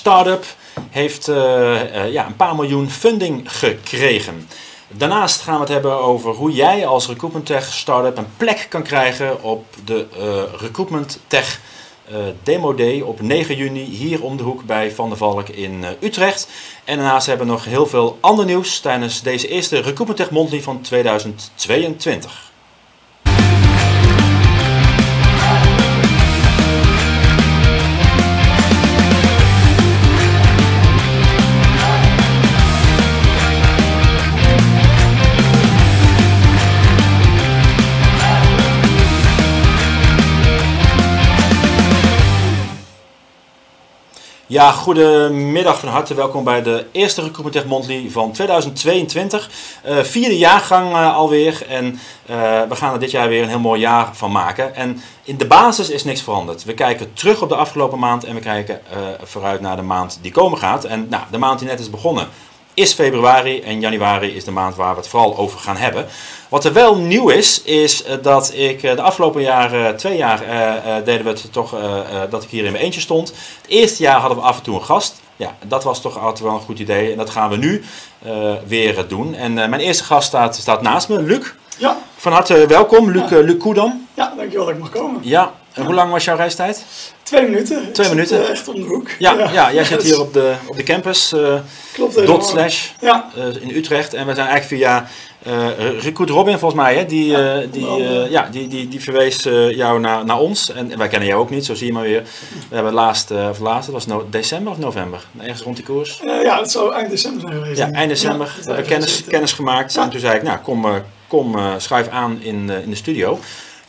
start-up heeft eh, eh, ja, een paar miljoen funding gekregen. Daarnaast gaan we het hebben over hoe jij als Recruitment Tech startup een plek kan krijgen op de uh, Recruitment Tech Demo Day op 9 juni hier om de hoek bij Van der Valk in Utrecht. En daarnaast hebben we nog heel veel ander nieuws tijdens deze eerste Recruitment Tech Monthly van 2022. Ja, goedemiddag van harte. Welkom bij de eerste Recruitment Monthly van 2022. Uh, vierde jaargang uh, alweer en uh, we gaan er dit jaar weer een heel mooi jaar van maken. En in de basis is niks veranderd. We kijken terug op de afgelopen maand en we kijken vooruit naar de maand die komen gaat. En nou, de maand die net is begonnen is februari en januari is de maand waar we het vooral over gaan hebben. Wat er wel nieuw is, is eh, dat ik eh, de afgelopen jaren, twee jaar, deden we het toch dat ik hier in mijn eentje stond. Het eerste jaar hadden we af en toe een gast. Ja, dat was toch altijd wel een goed idee en dat gaan we nu weer doen. En mijn eerste gast staat, staat naast me, Luc. Ja. Van harte welkom, Luc, ja. Luc Koedam. Ja, dankjewel dat ik mag komen. Ja, en hoe lang was jouw reistijd? Twee minuten. Twee minuten. Zit, uh, echt om de hoek. Ja, ja. ja jij zit hier op de, op de campus. Uh, Klopt Dot slash ja. uh, in Utrecht. En we zijn eigenlijk via Recruit Robin volgens mij. Hè, die, ja, die, ja, die, die, die verwees jou naar, naar ons. En, en, wij kennen jou ook niet, zo zie je maar weer. We hebben laatst, of laatst was het no december of november? Ergens rond die koers. ja, dat zou eind december zijn geweest. Ja, eind december. we hebben kennis, kennis gemaakt. En toen zei ik, nou kom, kom schuif aan in, in de studio.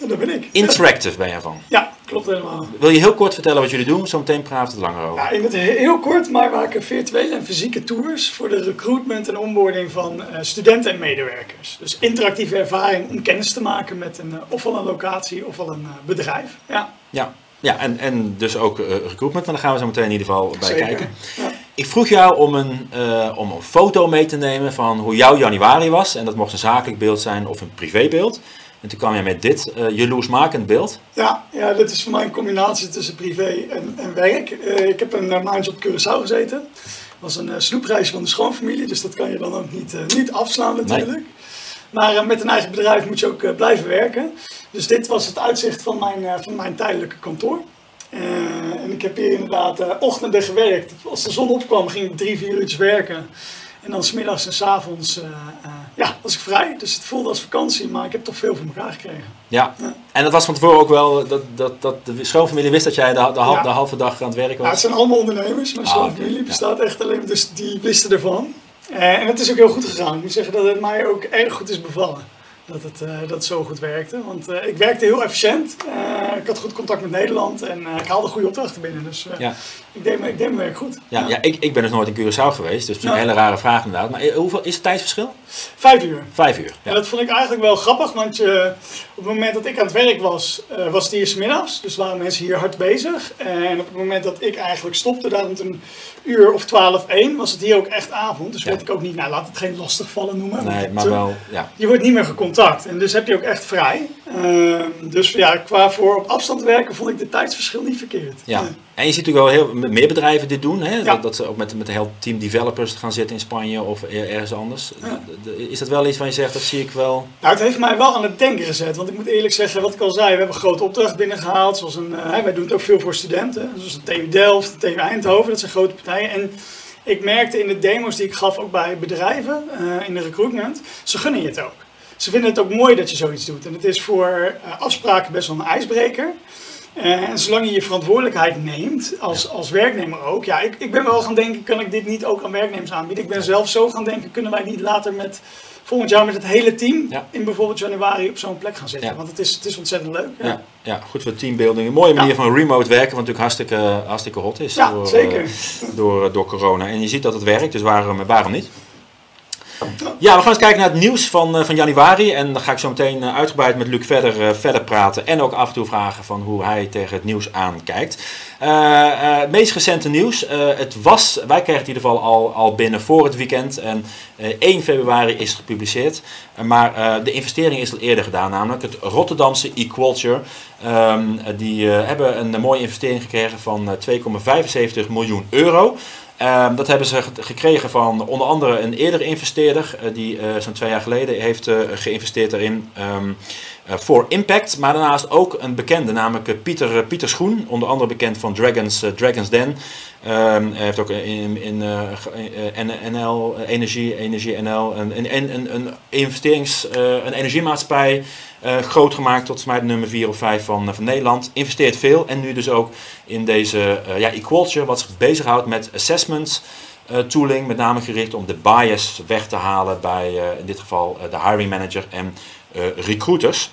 En ben ik. Interactive ben jij van. Ja, klopt helemaal. Wil je heel kort vertellen wat jullie doen? Zometeen praten we het langer over. Ja, in het heel kort, maar we maken virtuele en fysieke tours voor de recruitment en onboarding van uh, studenten en medewerkers. Dus interactieve ervaring om kennis te maken met een, uh, ofwel een locatie ofwel een uh, bedrijf. Ja. Ja, ja en, en dus ook recruitment, maar daar gaan we zo meteen in ieder geval bij Zeker. kijken. Ja. Ik vroeg jou om een, om een foto mee te nemen van hoe jouw januari was. En dat mocht een zakelijk beeld zijn of een privébeeld. En toen kwam je met dit uh, jaloersmakend beeld. Ja, ja, dit is voor mij een combinatie tussen privé en, en werk. Uh, ik heb een uh, maandje op Curaçao gezeten. Dat was een snoepreis van de schoonfamilie, dus dat kan je dan ook niet, niet afslaan natuurlijk. Nee. Maar met een eigen bedrijf moet je ook blijven werken. Dus dit was het uitzicht van mijn, van mijn tijdelijke kantoor. en ik heb hier inderdaad ochtenden gewerkt. Als de zon opkwam ging ik drie, vier uurtjes werken. En dan smiddags en s avonds uh, uh, ja, was ik vrij. Dus het voelde als vakantie, maar ik heb toch veel voor elkaar gekregen. Ja, ja. en dat was van tevoren ook wel dat, dat, dat de schoonfamilie wist dat jij de, de, ja. de halve dag aan het werk was? Ja, het zijn allemaal ondernemers. Mijn schoonfamilie ah, bestaat echt alleen, dus die wisten ervan. Uh, en het is ook heel goed gegaan. Ik moet zeggen dat het mij ook erg goed is bevallen. Dat het, uh, dat het zo goed werkte. Want uh, ik werkte heel efficiënt. Uh, ik had goed contact met Nederland en ik haalde goede opdrachten binnen. Dus ja. ik, deed, ik deed mijn werk goed. Ja, ja. ja ik, ik ben dus nooit in Curaçao geweest. Dus een hele rare vraag inderdaad. Maar hoeveel is het tijdsverschil? Vijf uur. Vijf uur. En dat vond ik eigenlijk wel grappig. Want je, op het moment dat ik aan het werk was, was het hier 's middags. Dus waren mensen hier hard bezig. En op het moment dat ik eigenlijk stopte, daar rond een uur of 12, 1, was het hier ook echt avond. Dus werd ik ook niet, nou laat het geen lastigvallen noemen. Nee, maar wel, ja. Je wordt niet meer gecontact. En dus heb je ook echt vrij. Uh, dus ja, qua voor op afstand werken vond ik de tijdsverschil niet verkeerd. Ja. En je ziet natuurlijk wel heel, meer bedrijven dit doen. Hè? Ja. Dat, dat, ze ook met, met een heel team developers gaan zitten in Spanje of ergens anders. Ja. Is dat wel iets van je zegt, dat zie ik wel? Nou, het heeft mij wel aan het denken gezet. Want ik moet eerlijk zeggen, wat ik al zei, we hebben een grote opdracht binnengehaald. Zoals een, uh, wij doen het ook veel voor studenten. Zoals de TU Delft, de TU Eindhoven, dat zijn grote partijen. En ik merkte in de demo's die ik gaf, ook bij bedrijven, uh, in de recruitment, ze gunnen je het ook. Ze vinden het ook mooi dat je zoiets doet. En het is voor uh, afspraken best wel een ijsbreker. Uh, en zolang je je verantwoordelijkheid neemt, als, als werknemer ook. Ja, ik, ik ben wel gaan denken, kan ik dit niet ook aan werknemers aanbieden? Ik ben zelf zo gaan denken, kunnen wij niet later met volgend jaar met het hele team ja. in bijvoorbeeld januari op zo'n plek gaan zitten? Ja. Want het is, het is ontzettend leuk. Ja, ja, ja goed voor teambuilding. Een mooie manier van remote werken, wat natuurlijk hartstikke, hartstikke hot is ja, door, zeker. Uh, door, door corona. En je ziet dat het werkt, dus waarom, waarom niet? Ja, we gaan eens kijken naar het nieuws van, uh, van januari. En dan ga ik zo meteen uh, uitgebreid met Luc verder, uh, verder praten. En ook af en toe vragen van hoe hij tegen het nieuws aankijkt. meest recente nieuws. het was, wij kregen het in ieder geval al, al binnen voor het weekend. En 1 februari is het gepubliceerd. maar de investering is al eerder gedaan. Namelijk het Rotterdamse Equalture. Um, die hebben een mooie investering gekregen van 2,75 miljoen euro. Um, dat hebben ze gekregen van onder andere een eerdere investeerder, uh, die uh, zo'n twee jaar geleden heeft uh, geïnvesteerd erin um, voor Impact. Maar daarnaast ook een bekende, namelijk Pieter, Pieter Schoen, onder andere bekend van Dragons, Dragons Den. Um, hij heeft ook in, in NL, Energie, Energie NL, een, een, een, een investerings, een energiemaatschappij uh, groot gemaakt tot mij nummer 4 of 5 van, uh, van Nederland. Investeert veel en nu dus ook in deze uh, ja, Equalture, wat zich bezighoudt met assessment tooling, met name gericht om de bias weg te halen bij in dit geval de hiring manager en recruiters.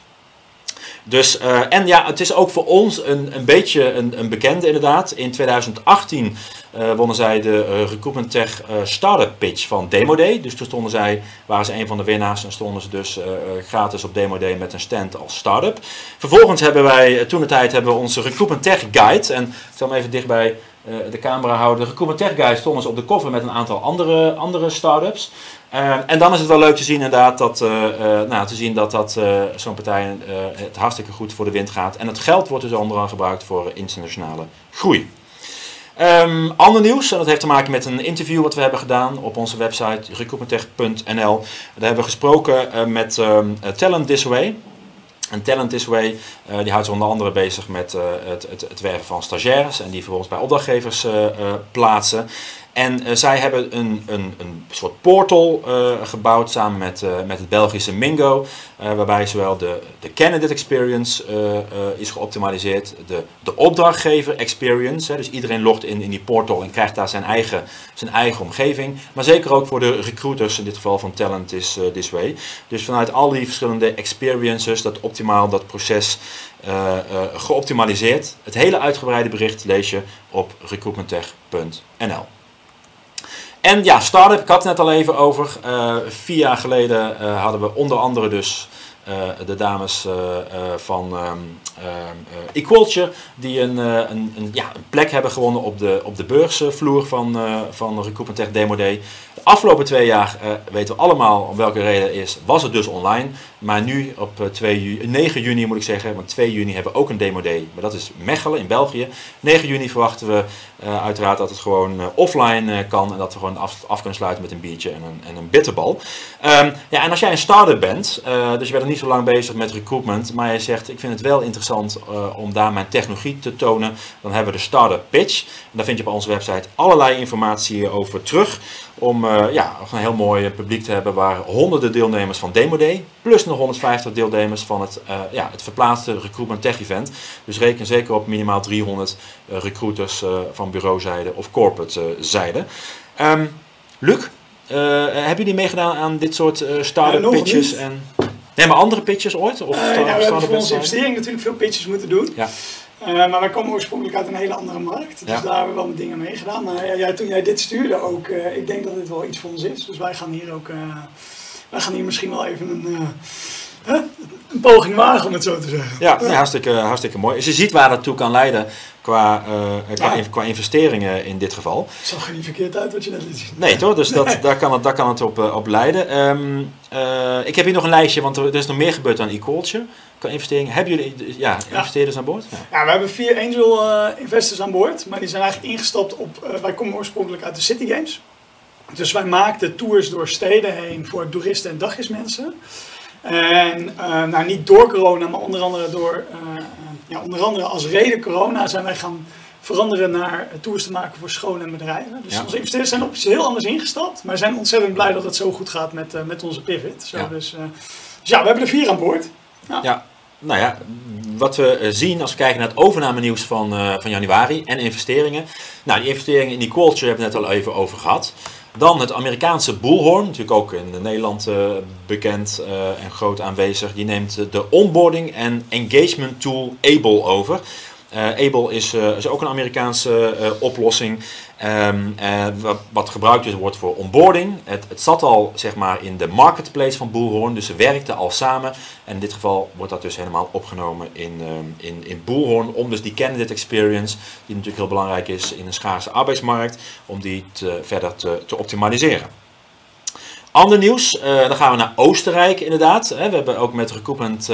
Dus, uh, en ja, het is ook voor ons een, een beetje een, een bekende inderdaad. In 2018 uh, wonnen zij de uh, Recruitment Tech Startup Pitch van Demo Day. Dus toen stonden zij, waren ze een van de winnaars en stonden ze dus gratis op Demo Day met een stand als start-up. Vervolgens hebben wij, toen de tijd, hebben we onze Recruitment Tech Guide. En ik zal hem even dichtbij de camera houden. De Recruitment Tech Guide stonden ze op de koffer met een aantal andere, andere start-ups. Uh, en dan is het wel leuk te zien inderdaad dat, uh, uh, nou, te zien dat, dat zo'n partij het hartstikke goed voor de wind gaat. En het geld wordt dus onder andere gebruikt voor internationale groei. Um, ander nieuws, en dat heeft te maken met een interview wat we hebben gedaan op onze website recruitmentech.nl. Daar hebben we gesproken met um, Talent This Way. En Talent This Way uh, die houdt zich onder andere bezig met uh, het, het, het werven van stagiaires en die vervolgens bij opdrachtgevers uh, plaatsen. En uh, zij hebben een, een, een soort portal uh, gebouwd samen met, uh, met het Belgische Mingo. waarbij zowel de, de candidate experience is geoptimaliseerd, de, de opdrachtgever experience. Hè, dus iedereen logt in in die portal en krijgt daar zijn eigen, zijn eigen omgeving. Maar zeker ook voor de recruiters, in dit geval van Talent is This Way. Dus vanuit al die verschillende experiences, dat optimaal, dat proces geoptimaliseerd. Het hele uitgebreide bericht lees je op recruitmenttech.nl. En ja, start-up, ik had het net al even over. Uh, vier jaar geleden uh, hadden we onder andere dus de dames van um, Equalture, die een, een, een, ja, een plek hebben gewonnen op de, op de beursvloer van, van Recruitment Demo Day. De afgelopen twee jaar, weten we allemaal om welke reden is, was het dus online. Maar nu op 2 juni, 9 juni moet ik zeggen, want 2 juni hebben we ook een Demo Day. Maar dat is Mechelen in België. 9 juni verwachten we uiteraard dat het gewoon offline kan en dat we gewoon af, af, kunnen sluiten met een biertje en een, en een bitterbal. Um, ja, en als jij een starter bent, dus je bent niet zo lang bezig met recruitment, maar je zegt ik vind het wel interessant om daar mijn technologie te tonen, dan hebben we de starter pitch. En daar vind je op onze website allerlei informatie over terug om ja, een heel mooi publiek te hebben waar honderden deelnemers van Demo Day, plus nog 150 deelnemers van het, ja, het verplaatste Recruitment Tech Event. Dus reken zeker op minimaal 300 recruiters van bureauzijde of corporate zijde. Um, Luc, uh, hebben jullie meegedaan aan dit soort uh, start-up ja, pitches? En... Nee, maar andere pitches ooit? Of uh, nou, we hebben voor onze investering natuurlijk veel pitches moeten doen. Ja. Uh, maar wij komen oorspronkelijk uit een hele andere markt. Dus ja. daar hebben we wel met dingen mee gedaan. Maar ja, toen jij dit stuurde ook, uh, ik denk dat dit wel iets voor ons is. Dus wij gaan hier ook, wij gaan hier misschien wel even een een poging wagen, om het zo te zeggen. Ja, ja. hartstikke, hartstikke mooi. Dus je ziet waar dat toe kan leiden qua, uh, qua, ja. qua, investeringen in dit geval. Het zag er niet verkeerd uit wat je net liet zien. Nee, toch? Dus dat, daar, kan het, daar kan het op, op leiden. Um, uh, ik heb hier nog een lijstje, want er, is nog meer gebeurd aan e-culture. Qua investeringen. Hebben jullie ja, investeerders aan boord? Ja. we hebben vier angel uh, investors aan boord. Maar die zijn eigenlijk ingestapt op... wij komen oorspronkelijk uit de City Games. Dus wij maakten tours door steden heen voor toeristen en dagjesmensen. En uh, nou, niet door corona, maar onder andere door, uh, ja, onder andere als reden corona zijn wij gaan veranderen naar tours te maken voor scholen en bedrijven. Dus ja. onze investeerders zijn op iets heel anders ingestapt, maar zijn ontzettend blij dat het zo goed gaat met, uh, met onze pivot. Zo, ja. Dus, dus, ja, we hebben er vier aan boord. Ja. ja. Nou ja, wat we zien als we kijken naar het overname-nieuws van, van januari en investeringen. Nou, die investeringen in die culture hebben we net al even over gehad. Dan het Amerikaanse Bullhorn, natuurlijk ook in Nederland uh, bekend uh, en groot aanwezig. Die neemt de onboarding en engagement tool Able over. Able is, is, ook een Amerikaanse oplossing. Ehm, wat, gebruikt dus wordt voor onboarding. Het, het, zat al zeg maar, in de marketplace van Boelhoorn, dus ze werkten al samen. En in dit geval wordt dat dus helemaal opgenomen in, um, in, in Boelhoorn. Om dus die candidate experience, die natuurlijk heel belangrijk is in een schaarse arbeidsmarkt, om die verder te, te optimaliseren. Ander nieuws, uh, dan gaan we naar Oostenrijk inderdaad. We hebben ook met Recruitment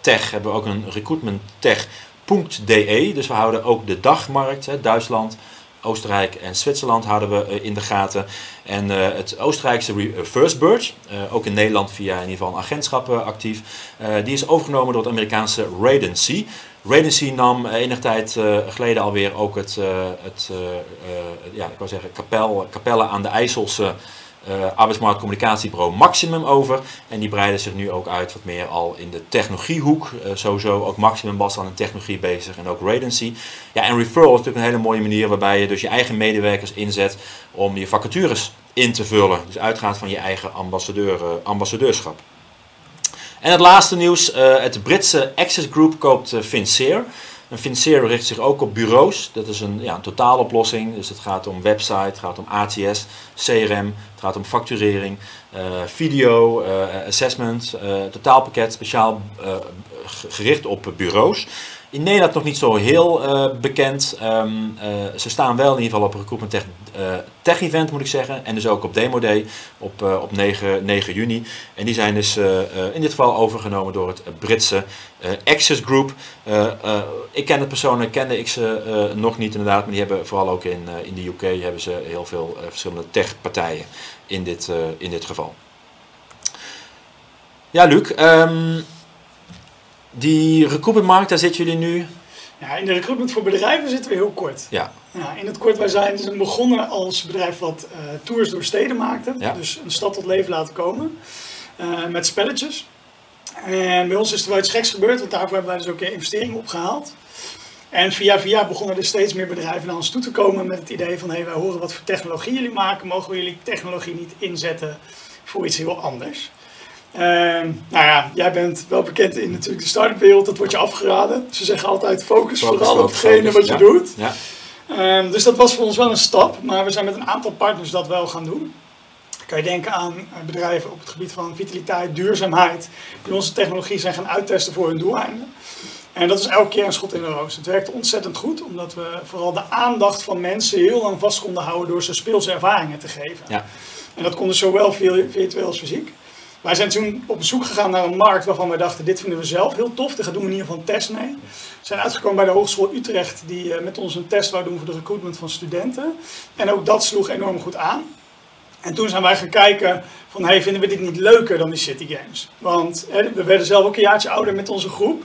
Tech hebben we ook een Recruitment Tech.de. Dus we houden ook de dagmarkt, Duitsland, Oostenrijk en Zwitserland houden we in de gaten. En het Oostenrijkse First Bird, ook in Nederland via in ieder geval een agentschap actief, die is overgenomen door het Amerikaanse Radency. Radency nam enige tijd geleden alweer ook het, het ja, ik wou zeggen, kapel, kapellen aan de IJsselse uh, arbeidsmarktcommunicatiebureau Maximum over. En die breiden zich nu ook uit wat meer al in de technologiehoek. Uh, sowieso ook Maximum was aan de technologie bezig en ook Radency. Ja, en referral is natuurlijk een hele mooie manier waarbij je dus je eigen medewerkers inzet om je vacatures in te vullen. Dus uitgaat van je eigen ambassadeur, uh, ambassadeurschap. En het laatste nieuws, het Britse Access Group koopt Finseer. Een Vincero richt zich ook op bureaus. Dat is een, ja, een totaaloplossing. Dus het gaat om website, het gaat om ATS, CRM, het gaat om facturering, uh, video, uh, assessment, uh, totaalpakket speciaal gericht op bureaus. In Nederland nog niet zo heel uh, bekend. Um, uh, ze staan wel in ieder geval op een Recruitment Tech, uh, tech Event, moet ik zeggen. En dus ook op Demo Day op, op 9, 9 juni. En die zijn dus in dit geval overgenomen door het Britse Access Group. ik ken het persoonlijk, kende ik ze nog niet inderdaad. Maar die hebben vooral ook in, in de UK hebben ze heel veel verschillende tech-partijen in dit, in dit geval. Ja, Luc. Um, die recruitmentmarkt, daar zitten jullie nu? Ja, in de recruitment voor bedrijven zitten we heel kort. Ja. in het kort, wij zijn begonnen als bedrijf wat uh, tours door steden maakte. Ja. Dus een stad tot leven laten komen. Uh, met spelletjes. En bij ons is er wel iets geks gebeurd, want daarvoor hebben wij dus ook investeringen opgehaald. En via via begonnen er steeds meer bedrijven naar ons toe te komen met het idee van... hé, hey, wij horen wat voor technologie jullie maken, mogen we jullie technologie niet inzetten voor iets heel anders? Uh, nou ja, jij bent wel bekend in natuurlijk de start-up wereld, dat wordt je afgeraden. Ze zeggen altijd focus, focus vooral op hetgene wat je ja. doet. Ja. Uh, dus dat was voor ons wel een stap, maar we zijn met een aantal partners dat wel gaan doen. Kan je denken aan bedrijven op het gebied van vitaliteit, duurzaamheid, die onze technologie zijn gaan uittesten voor hun doeleinden. En dat is elke keer een schot in de roos. Het werkte ontzettend goed, omdat we vooral de aandacht van mensen heel lang vast konden houden door ze speelse ervaringen te geven. Ja. En dat konden zowel virtueel als fysiek. Wij zijn toen op zoek gegaan naar een markt waarvan wij dachten, dit vinden we zelf heel tof. Daar doen we in ieder geval een test mee. We zijn uitgekomen bij de Hogeschool Utrecht, die eh, met ons een test wou doen voor de recruitment van studenten. En ook dat sloeg enorm goed aan. En toen zijn wij gaan kijken van, hey, vinden we dit niet leuker dan die City Games? Want hè, we werden zelf ook een jaartje ouder met onze groep.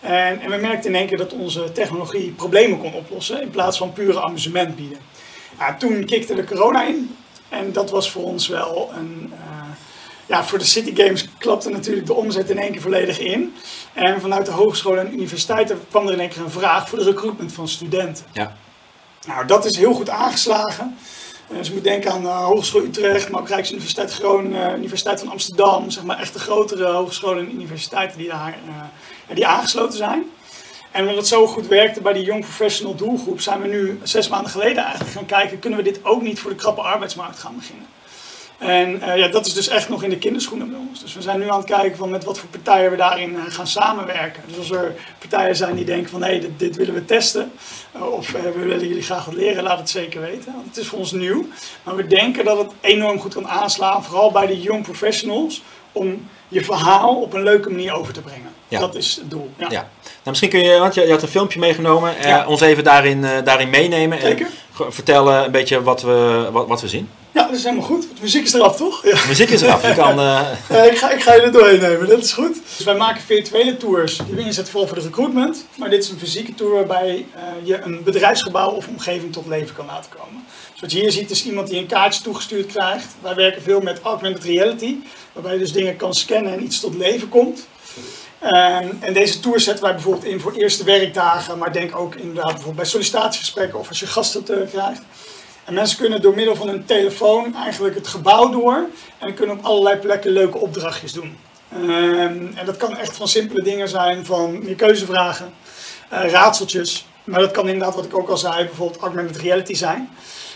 En, en we merkten in één keer dat onze technologie problemen kon oplossen in plaats van pure amusement bieden. Ja, toen kikte de corona in. En dat was voor ons wel een, uh, ja, voor de City Games klapte natuurlijk de omzet in één keer volledig in. En vanuit de hogescholen en universiteiten kwam er in één keer een vraag voor de recruitment van studenten. Ja. Nou, dat is heel goed aangeslagen. Dus je moet denken aan de uh, Hogeschool Utrecht, maar ook Rijksuniversiteit Groningen, Universiteit van Amsterdam. Zeg maar echt de grotere hogescholen en universiteiten die daar uh, die aangesloten zijn. En omdat het zo goed werkte bij die Young Professional doelgroep, zijn we nu zes maanden geleden eigenlijk gaan kijken, kunnen we dit ook niet voor de krappe arbeidsmarkt gaan beginnen? En uh, ja, dat is dus echt nog in de kinderschoenen bij ons. Dus we zijn nu aan het kijken van met wat voor partijen we daarin uh, gaan samenwerken. Dus als er partijen zijn die denken van hé, hey, dit, dit, willen we testen. Uh, of we willen jullie graag wat leren, laat het zeker weten. Want het is voor ons nieuw. Maar we denken dat het enorm goed kan aanslaan, vooral bij de young professionals, om je verhaal op een leuke manier over te brengen. Ja. Dat is het doel. Ja. ja. Nou, misschien kun je, want je, je had een filmpje meegenomen, ja. ons even daarin, daarin meenemen. Zeker. En vertellen een beetje wat we, wat, wat we zien. Ja, dat is helemaal goed. De muziek is eraf, toch? Ja. muziek is eraf. Je kan, uh... ik, ga, ik ga je er doorheen nemen, dat is goed. Dus wij maken virtuele tours die we inzetten vooral voor de recruitment. Maar dit is een fysieke tour waarbij uh, je een bedrijfsgebouw of omgeving tot leven kan laten komen. Dus wat je hier ziet is iemand die een kaartje toegestuurd krijgt. Wij werken veel met augmented reality, waarbij je dus dingen kan scannen en iets tot leven komt. Um, en deze tour zetten wij bijvoorbeeld in voor eerste werkdagen, maar denk ook inderdaad bijvoorbeeld bij sollicitatiegesprekken of als je gasten krijgt. En mensen kunnen door middel van hun telefoon eigenlijk het gebouw door en kunnen op allerlei plekken leuke opdrachtjes doen. Um, en dat kan echt van simpele dingen zijn, van je keuzevragen, uh, raadseltjes, Maar dat kan inderdaad, wat ik ook al zei, bijvoorbeeld augmented reality zijn.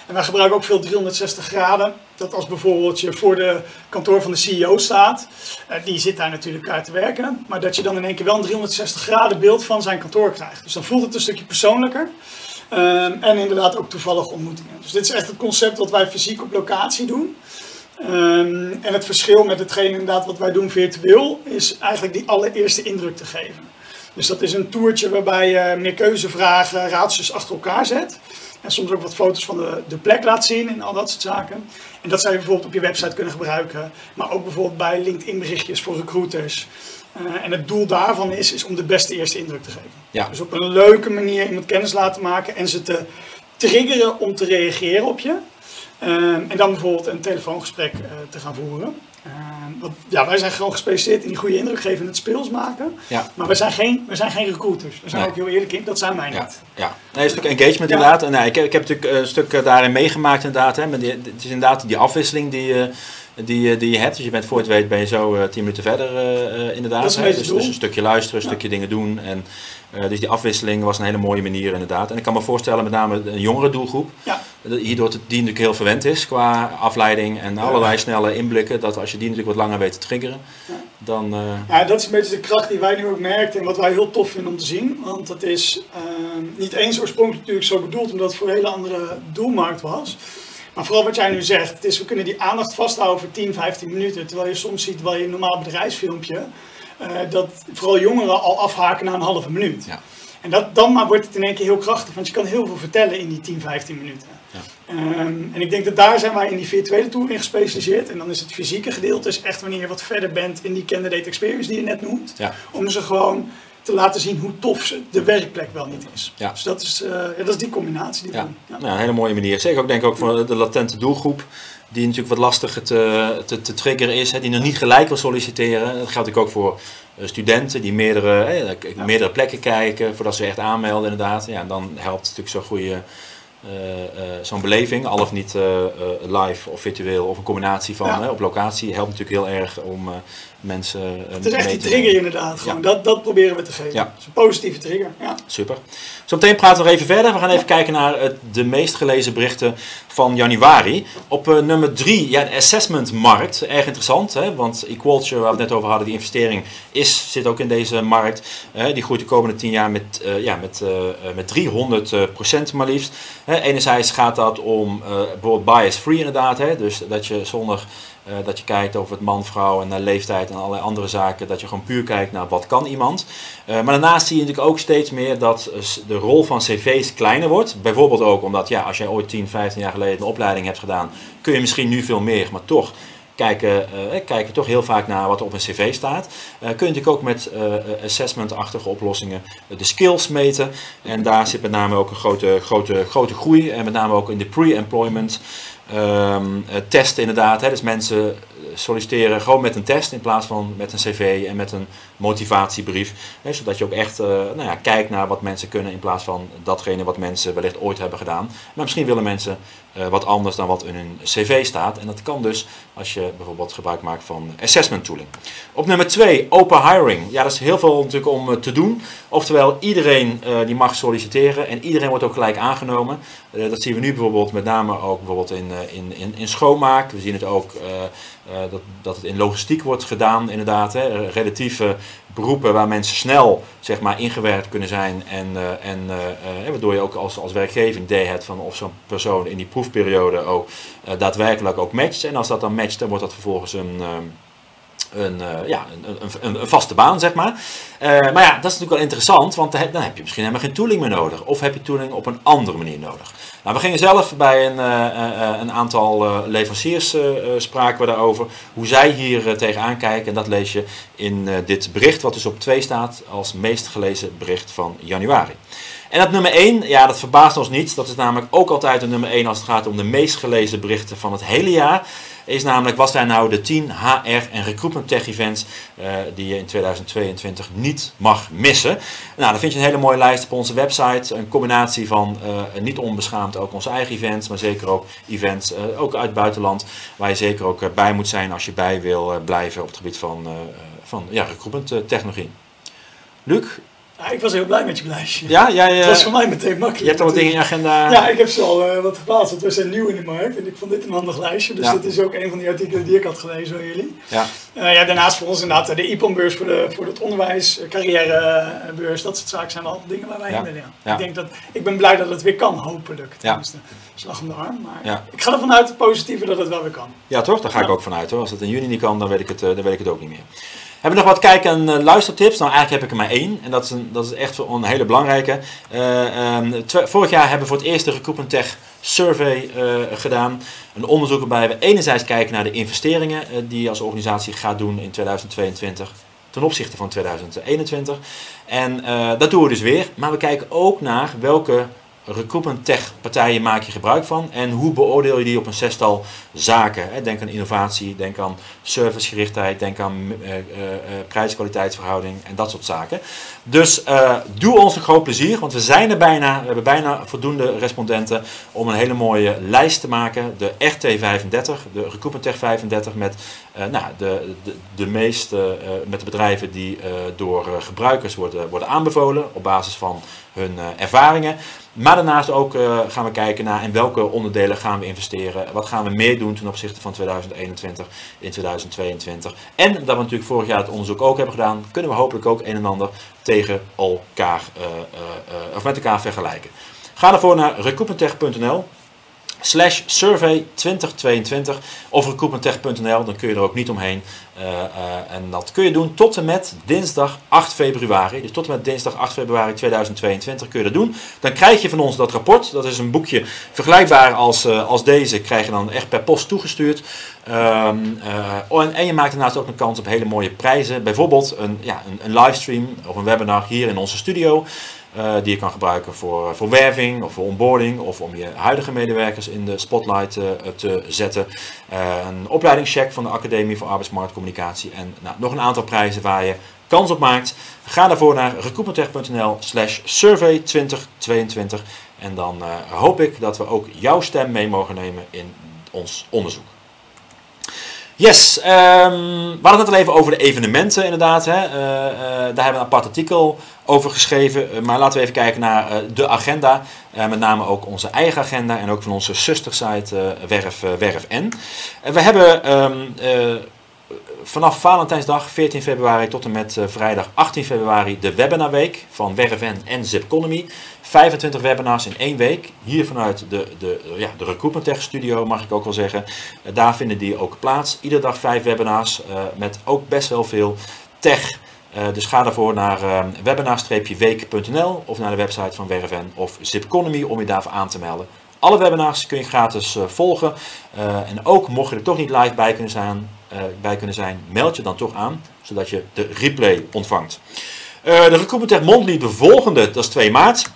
En wij gebruiken ook veel 360 graden. Dat als bijvoorbeeld je voor de kantoor van de CEO staat, uh, die zit daar natuurlijk uit te werken, maar dat je dan in één keer wel een 360 graden beeld van zijn kantoor krijgt. Dus dan voelt het een stukje persoonlijker. Um, en inderdaad ook toevallig ontmoetingen. Dus dit is echt het concept wat wij fysiek op locatie doen. Um, en het verschil met hetgeen inderdaad wat wij doen virtueel, is eigenlijk die allereerste indruk te geven. Dus dat is een toertje waarbij je meer keuzevragen, raadsels achter elkaar zet. En soms ook wat foto's van de, de plek laat zien en al dat soort zaken. En dat zou je bijvoorbeeld op je website kunnen gebruiken. Maar ook bijvoorbeeld bij LinkedIn berichtjes voor recruiters. Uh, en het doel daarvan is, is om de beste eerste indruk te geven. Ja. Dus op een leuke manier iemand kennis laten maken en ze te triggeren om te reageren op je. Uh, en dan bijvoorbeeld een telefoongesprek uh, te gaan voeren. want ja, wij zijn gewoon gespecialiseerd in die goede indruk geven en het speels maken. Ja. Maar wij zijn geen, wij zijn geen recruiters. Daar zijn we Nee. ook heel eerlijk in. Dat zijn wij Ja, niet. ja. Nee, een stuk engagement Ja. inderdaad. En, nee, ik, ik heb natuurlijk een stuk eh, daarin meegemaakt inderdaad. Hè, die, het is inderdaad die afwisseling die, eh, die, eh, die je hebt. Dus je bent voor het weet ben je zo eh, tien minuten verder eh, inderdaad. Dat is een hè. beetje dus, dus een stukje luisteren, een Ja. stukje dingen doen. En, dus die afwisseling was een hele mooie manier inderdaad. En ik kan me voorstellen met name een jongere doelgroep. Ja. Hierdoor die natuurlijk heel verwend is qua afleiding en allerlei snelle inblikken. Dat als je die natuurlijk wat langer weet te triggeren, Ja. dan... Ja, dat is een beetje de kracht die wij nu ook merken en wat wij heel tof vinden om te zien. Want het is ehm, niet eens oorspronkelijk natuurlijk zo bedoeld, omdat het voor een hele andere doelmarkt was. Maar vooral wat jij nu zegt, is, we kunnen die aandacht vasthouden voor 10, 15 minuten. Terwijl je soms ziet bij een normaal bedrijfsfilmpje, eh, dat vooral jongeren al afhaken na een halve minuut. Ja. En dat, dan maar wordt het in één keer heel krachtig, want je kan heel veel vertellen in die 10, 15 minuten. Ja. Ehm, en ik denk dat daar zijn wij in die virtuele tour in gespecialiseerd. En dan is het fysieke gedeelte is echt wanneer je wat verder bent in die candidate experience die je net noemt. Ja. Om ze gewoon te laten zien hoe tof ze de werkplek wel niet is. Ja. Dus dat is, eh, ja, dat is die combinatie die Ja. Ja. Nou, een hele mooie manier. Zeker ook denk ik ook voor de latente doelgroep. Die natuurlijk wat lastiger te, te, te triggeren is. Hè, die nog niet gelijk wil solliciteren. Dat geldt ook voor eh, studenten die meerdere, hè, Ja. meerdere plekken kijken. Voordat ze echt aanmelden inderdaad. Ja, dan helpt natuurlijk zo'n goede... eh, eh, zo'n beleving, al of niet eh, eh, live of virtueel of een combinatie van Ja. op locatie, helpt natuurlijk heel erg om eh, mensen eh, Het is echt die trigger inderdaad. Gewoon. Dat, dat proberen we te geven. Ja. Is een positieve trigger. Ja. Super. Zometeen praten we nog even verder. We gaan even kijken naar het, de meest gelezen berichten van januari. Op eh, nummer 3, ja, de assessmentmarkt. Erg interessant, hè? want Equalture, waar we het net over hadden, die investering is, zit ook in deze markt. Eh, die groeit de komende 10 jaar met, ja, met, met 300 eh, procent maar liefst. Enerzijds gaat dat om bijvoorbeeld bias-free inderdaad. Hè? Dus dat je zonder eh, dat je kijkt over het man, vrouw en naar leeftijd en allerlei andere zaken. Dat je gewoon puur kijkt naar wat kan iemand. Eh, maar daarnaast zie je natuurlijk ook steeds meer dat eh, de rol van cv's kleiner wordt. Bijvoorbeeld ook omdat ja, als jij ooit 10, 15 jaar geleden een opleiding hebt gedaan, kun je misschien nu veel meer, maar toch kijken, eh, kijken toch heel vaak naar wat er op een cv staat. Eh, kun je natuurlijk ook met eh, assessment-achtige oplossingen de skills meten. En daar zit met name ook een grote, grote, grote groei. En met name ook in de pre-employment ehm, eh, testen inderdaad. Hè. Dus mensen solliciteren gewoon met een test in plaats van met een cv en met een motivatiebrief. Hè, zodat je ook echt nou ja, kijkt naar wat mensen kunnen in plaats van datgene wat mensen wellicht ooit hebben gedaan. Maar misschien willen mensen eh, wat anders dan wat in hun cv staat. En dat kan dus als je bijvoorbeeld gebruik maakt van assessment tooling. Op nummer 2, open hiring. Ja, dat is heel veel natuurlijk om eh, te doen. Oftewel, iedereen eh, die mag solliciteren en iedereen wordt ook gelijk aangenomen. Dat zien we nu bijvoorbeeld met name ook bijvoorbeeld in, in, in, in schoonmaak. We zien het ook dat, dat het in logistiek wordt gedaan inderdaad. Hè. Relatieve beroepen waar mensen snel zeg maar, ingewerkt kunnen zijn. En, eh, en, eh, eh, waardoor je ook als, als werkgever een idee hebt van of zo'n persoon in die proefperiode ook daadwerkelijk ook matcht. En als dat dan matcht, dan wordt dat vervolgens een... een, eh, ja, een, een, een, een vaste baan, zeg maar. Eh, maar ja, dat is natuurlijk wel interessant, want dan heb, je misschien helemaal geen tooling meer nodig. Of heb je tooling op een andere manier nodig. Nou, we gingen zelf bij een, eh, een aantal leveranciers spraken we daarover. Hoe zij hier tegenaan kijken. En dat lees je in dit bericht, wat dus op 2 staat als meest gelezen bericht van januari. En dat nummer 1, ja, dat verbaast ons niet. Dat is namelijk ook altijd de nummer 1 als het gaat om de meest gelezen berichten van het hele jaar. Is namelijk, wat zijn nou de 10 HR en recruitment tech events eh, die je in 2022 niet mag missen? Nou, dan vind je een hele mooie lijst op onze website. Een combinatie van eh, niet onbeschaamd ook onze eigen events, maar zeker ook events, eh, ook uit het buitenland. Waar je zeker ook bij moet zijn als je bij wil blijven op het gebied van, van ja, recruitment technologie. Luc, Ja, ik was heel blij met je lijstje. Ja, jij, Het was eh, voor mij meteen makkelijk. je hebt al wat dingen in je agenda. Ja, ik heb ze al eh, wat geplaatst, want we zijn nieuw in de markt en ik vond dit een handig lijstje. Dus Ja. dit is ook een van die artikelen die ik had gelezen van jullie. Ja. Eh, ja, daarnaast voor ons inderdaad de IPON-beurs voor, de, voor het onderwijs, carrièrebeurs, dat soort zaken zijn wel dingen waar wij Ja. heen willen. Ja. Ik, denk dat, ik ben blij dat het weer kan, hopelijk. Tenminste, slag om de arm. Maar ik ga ervan uit, het positieve, dat het wel weer kan. Ja, toch? Daar ga ik ook vanuit hoor. Als het in juni niet kan, dan weet ik het, dan weet ik het ook niet meer. Hebben nog wat kijk- en eh, luistertips? Nou, eigenlijk heb ik er maar één. En dat is, een, dat is echt een hele belangrijke. Eh, ehm, vorig jaar hebben we voor het eerst de Recruitment Tech Survey eh, gedaan. Een onderzoek waarbij we enerzijds kijken naar de investeringen die je als organisatie gaat doen in 2022 ten opzichte van 2021. En dat doen we dus weer. Maar we kijken ook naar welke recruitment tech partijen maak je gebruik van en hoe beoordeel je die op een zestal zaken. Denk aan innovatie, denk aan servicegerichtheid, denk aan eh, eh, eh, prijs-kwaliteitsverhouding en dat soort zaken. Dus doe ons een groot plezier, want we zijn er bijna. We hebben bijna voldoende respondenten om een hele mooie lijst te maken. De RT35, de Recruitment Tech 35 met nou, de, de, de meeste met de bedrijven die door gebruikers worden, worden aanbevolen op basis van hun eh, ervaringen. Maar daarnaast ook eh, gaan we kijken naar in welke onderdelen gaan we investeren. Wat gaan we meer doen ten opzichte van 2021 in 2022. En dat we natuurlijk vorig jaar het onderzoek ook hebben gedaan, kunnen we hopelijk ook een en ander tegen elkaar eh, of met elkaar vergelijken. Ga ervoor naar recruitmenttech.nl slash survey 2022 of recruitmenttech.nl, dan kun je er ook niet omheen. Eh, eh, en dat kun je doen tot en met dinsdag 8 februari. Dus tot en met dinsdag 8 februari 2022 kun je dat doen. Dan krijg je van ons dat rapport. Dat is een boekje vergelijkbaar als, eh, als deze. Krijg je dan echt per post toegestuurd. Ehm, eh, oh, en, en je maakt daarnaast ook een kans op hele mooie prijzen. Bijvoorbeeld een, ja, een, een livestream of een webinar hier in onze studio. Eh, die je kan gebruiken voor, voor werving of voor onboarding of om je huidige medewerkers in de spotlight eh, te zetten. Eh, een opleidingscheck van de Academie voor Arbeidsmarktcommunicatie en nou, nog een aantal prijzen waar je kans op maakt. Ga daarvoor naar recruitmenttech.nl slash survey 2022 en dan eh, hoop ik dat we ook jouw stem mee mogen nemen in ons onderzoek. Yes, ehm, we hadden het al even over de evenementen inderdaad. Hè. Eh, eh, daar hebben we een apart artikel over geschreven. Eh, maar laten we even kijken naar eh, de agenda. Eh, met name ook onze eigen agenda en ook van onze zustersite Werf, Werf N. We hebben ehm, eh, vanaf Valentijnsdag 14 februari tot en met vrijdag 18 februari de webinarweek van Werven en Zipconomy. 25 webinars in één week. Hier vanuit de, de, ja, de Recruitment Tech Studio mag ik ook wel zeggen. Daar vinden die ook plaats. Iedere dag vijf webinars met ook best wel veel tech. Eh, dus ga daarvoor naar uh, webinar-week.nl of naar de website van Werven of Zipconomy om je daarvoor aan te melden. Alle webinars kun je gratis eh, volgen. Eh, en ook mocht je er toch niet live bij kunnen, zijn, eh, bij kunnen zijn, meld je dan toch aan, zodat je de replay ontvangt. Eh, de Recruitment Tech de volgende, dat is 2 maart.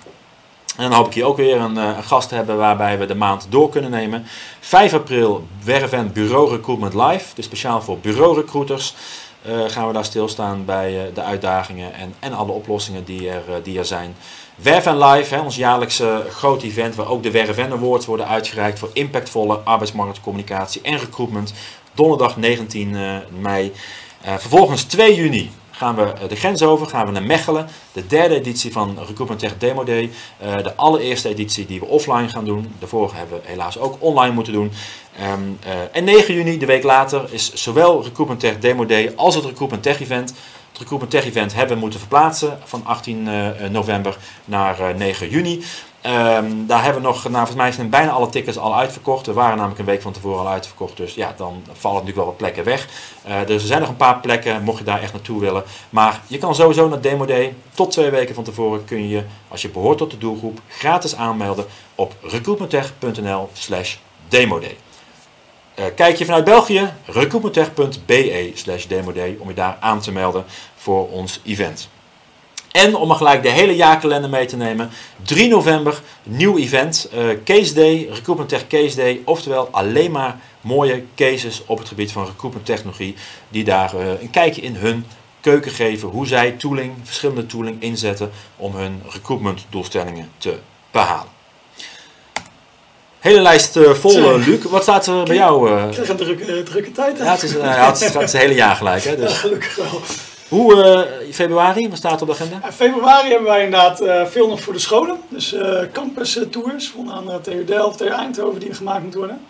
En dan hoop ik hier ook weer een, eh, een gast te hebben waarbij we de maand door kunnen nemen. 5 april Werven Bureau Recruitment Live, dus speciaal voor bureaurecruiters. eh gaan we daar stilstaan bij eh, de uitdagingen en, en alle oplossingen die er, eh, die er zijn. Werven Live, hè, ons jaarlijkse groot event waar ook de Werven Awards worden uitgereikt voor impactvolle arbeidsmarktcommunicatie en recruitment. Donderdag 19 eh, mei. Eh, vervolgens 2 juni gaan we eh, de grens over, gaan we naar Mechelen. De derde editie van Recruitment Tech Demo Day. Eh, de allereerste editie die we offline gaan doen. De vorige hebben we helaas ook online moeten doen. Ehm, eh, en 9 juni, de week later, is zowel Recruitment Tech Demo Day als het Recruitment Tech Event. Het Recruitment Tech Event hebben we moeten verplaatsen van 18 eh, november naar eh, 9 juni. Ehm, daar hebben we nog, nou, volgens mij zijn bijna alle tickets al uitverkocht. We waren namelijk een week van tevoren al uitverkocht, dus ja, dan vallen natuurlijk wel wat plekken weg. Eh, dus er zijn nog een paar plekken, mocht je daar echt naartoe willen. Maar je kan sowieso naar Demo Day. Tot twee weken van tevoren kun je, als je behoort tot de doelgroep, gratis aanmelden op recruitmenttech.nl slash demoday. Eh, kijk je vanuit België, recruitmenttech.be slash demoday om je daar aan te melden voor ons event. En om maar gelijk de hele jaarkalender mee te nemen. 3 november, nieuw event. eh, Case Day, Recruitment Tech Case Day. Oftewel alleen maar mooie cases op het gebied van recruitment technologie. Die daar eh, een kijkje in hun keuken geven. Hoe zij tooling, verschillende tooling inzetten om hun recruitment doelstellingen te behalen. Hele lijst eh, vol, Luc. Wat staat er bij jou? Ik krijg een drukke, drukke tijd. ja, het is, ja, het, is, het is het hele jaar gelijk. Hè? Ja, Dus. gelukkig wel. Hoe, uh, februari, wat staat op de agenda? Februari hebben wij inderdaad uh, veel nog voor de scholen. Dus uh, campus tours, onder andere TU Delft, TU Eindhoven, die gemaakt moeten worden.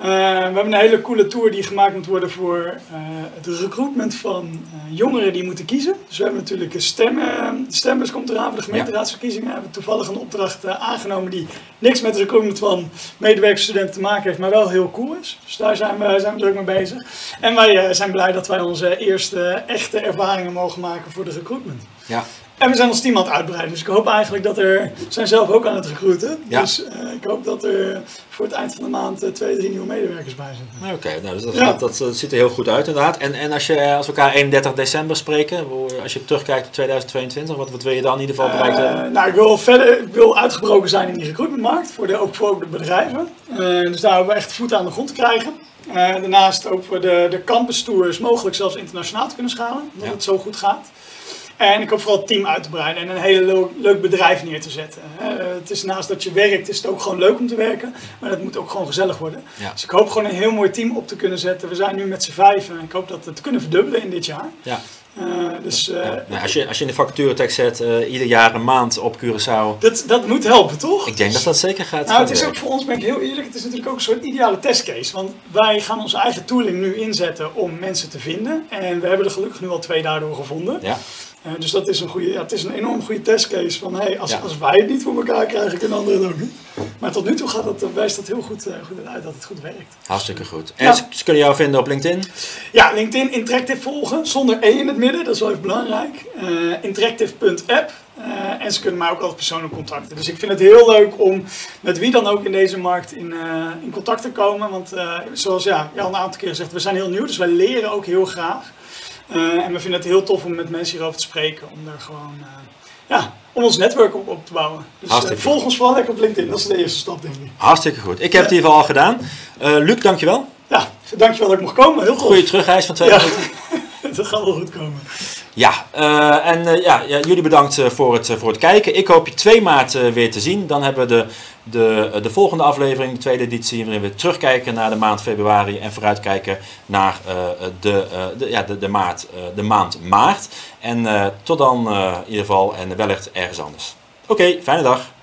Uh, we hebben een hele coole tour die gemaakt moet worden voor uh, het recruitment van uh, jongeren die moeten kiezen. Dus we hebben natuurlijk een stemmen, de stembus komt eraan voor de gemeenteraadsverkiezingen. We hebben toevallig een opdracht aangenomen die niks met het recruitment van medewerkersstudenten te maken heeft, maar wel heel cool is. Dus daar zijn we, zijn we druk mee bezig. En wij zijn blij dat wij onze eerste echte ervaringen mogen maken voor de recruitment. Ja. En we zijn ons team aan het uitbreiden. Dus ik hoop eigenlijk dat er. We zijn zelf ook aan het recruiten. Ja. Dus uh, ik hoop dat er voor het eind van de maand uh, twee, drie nieuwe medewerkers bij zitten. Oké, okay, nou, dus dat, ja. gaat, dat, dat, ziet er heel goed uit inderdaad. En, en als, je, als we elkaar 31 december spreken, als je terugkijkt op 2022, wat, wat wil je dan in ieder geval bereikt hebben? Uh, nou, ik wil verder ik wil uitgebroken zijn in die recruitmentmarkt, voor de, ook voor de bedrijven. dus daar hebben we echt voet aan de grond te krijgen. daarnaast hopen we de, de campus tours mogelijk zelfs internationaal te kunnen schalen, omdat ja. het zo goed gaat. En ik hoop vooral het team uit te breiden en een hele leuk, bedrijf neer te zetten. Uh, het is naast dat je werkt, is het ook gewoon leuk om te werken. Maar dat moet ook gewoon gezellig worden. Ja. Dus ik hoop gewoon een heel mooi team op te kunnen zetten. We zijn nu met z'n vijf en ik hoop dat we het kunnen verdubbelen in dit jaar. Ja. Uh, dus, uh, ja, nou, als, je, als je in de vacaturetekst zet, uh, ieder jaar een maand op Curaçao. Dat, dat moet helpen, toch? Ik denk dat dat zeker gaat. Nou, het is ook voor ons, ben ik heel eerlijk, het is natuurlijk ook een soort ideale testcase. Want wij gaan onze eigen tooling nu inzetten om mensen te vinden. En we hebben er gelukkig nu al twee daardoor gevonden. Ja. Uh, dus dat is een, goede, ja, het is een enorm goede testcase van hey, als, ja. als wij het niet voor elkaar krijgen, kunnen anderen het ook niet. Maar tot nu toe gaat dat, wijst dat heel goed, uh, goed uit dat het goed werkt. Hartstikke goed. En ja. ze kunnen jou vinden op LinkedIn? Ja, LinkedIn Interactive volgen, zonder E in het midden, dat is wel even belangrijk. Uh, interactive.app. en ze kunnen mij ook altijd persoonlijk contacten. Dus ik vind het heel leuk om met wie dan ook in deze markt in, in contact te komen. Want zoals ja, Jan een aantal keer gezegd, we zijn heel nieuw, dus wij leren ook heel graag. Uh, en we vinden het heel tof om met mensen hierover te spreken, om er gewoon, uh, ja, om ons netwerk op, op te bouwen. Dus uh, volg ons vooral lekker op LinkedIn, dat is de eerste stap denk ik. Hartstikke goed. Ik heb het in ieder geval al gedaan. Luc, dankjewel. Ja, dankjewel dat ik mocht komen, heel tof. Goeie terugreis van twee ja. minuten. dat gaat wel goed komen. Ja, uh, en uh, ja, jullie bedankt uh, voor, het, voor het kijken. Ik hoop je 2 maart weer te zien. Dan hebben we de, de, de volgende aflevering, de tweede editie, waarin we terugkijken naar de maand februari en vooruitkijken naar de, de, ja, de, de, maart, de maand maart. En tot dan in ieder geval en wellicht ergens anders. Oké, fijne dag.